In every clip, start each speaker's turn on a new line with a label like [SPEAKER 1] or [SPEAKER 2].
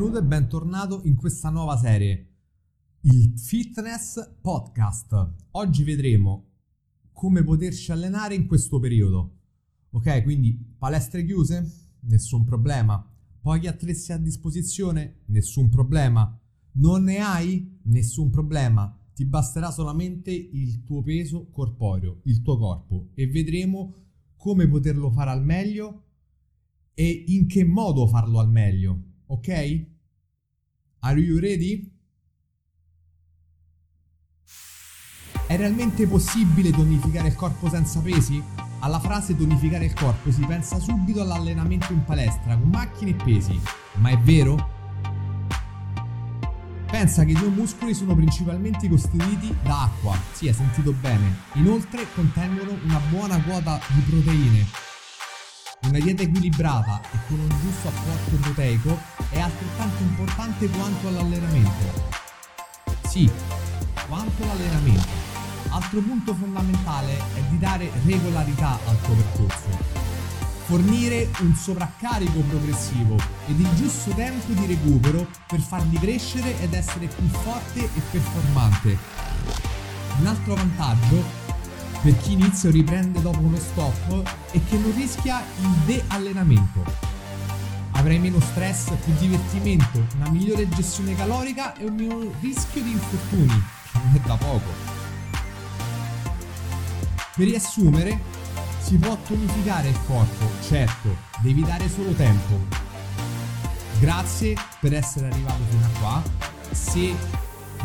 [SPEAKER 1] e bentornato in questa nuova serie, il Fitness Podcast. Oggi vedremo come poterci allenare in questo periodo. Ok, quindi palestre chiuse? Nessun problema. Pochi attrezzi a disposizione? Nessun problema. Non ne hai? Nessun problema. Ti basterà solamente il tuo peso corporeo, il tuo corpo e vedremo come poterlo fare al meglio e in che modo farlo al meglio. Ok? Are you ready? È realmente possibile tonificare il corpo senza pesi? Alla frase tonificare il corpo si pensa subito all'allenamento in palestra con macchine e pesi, ma è vero? Pensa che i tuoi muscoli sono principalmente costituiti da acqua, sì hai sentito bene, inoltre contengono una buona quota di proteine, una dieta equilibrata e con un giusto apporto proteico è altrettanto importante quanto l'allenamento. Sì, quanto l'allenamento. Altro punto fondamentale è di dare regolarità al tuo percorso. Fornire un sovraccarico progressivo ed il giusto tempo di recupero per farli crescere ed essere più forte e performante. Un altro vantaggio per chi inizia o riprende dopo uno stop e che non rischia il de-allenamento. Avrai meno stress, più divertimento, una migliore gestione calorica e un minor rischio di infortuni, che non è da poco. Per riassumere, si può tonificare il corpo, certo, devi dare solo tempo. Grazie per essere arrivato fino a qua. Se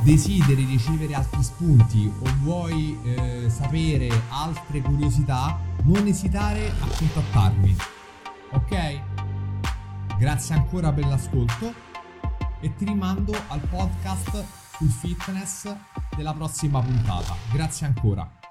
[SPEAKER 1] desideri ricevere altri spunti o vuoi eh, sapere altre curiosità, non esitare a contattarmi. Ok? Grazie ancora per l'ascolto e ti rimando al podcast sul fitness della prossima puntata. Grazie ancora.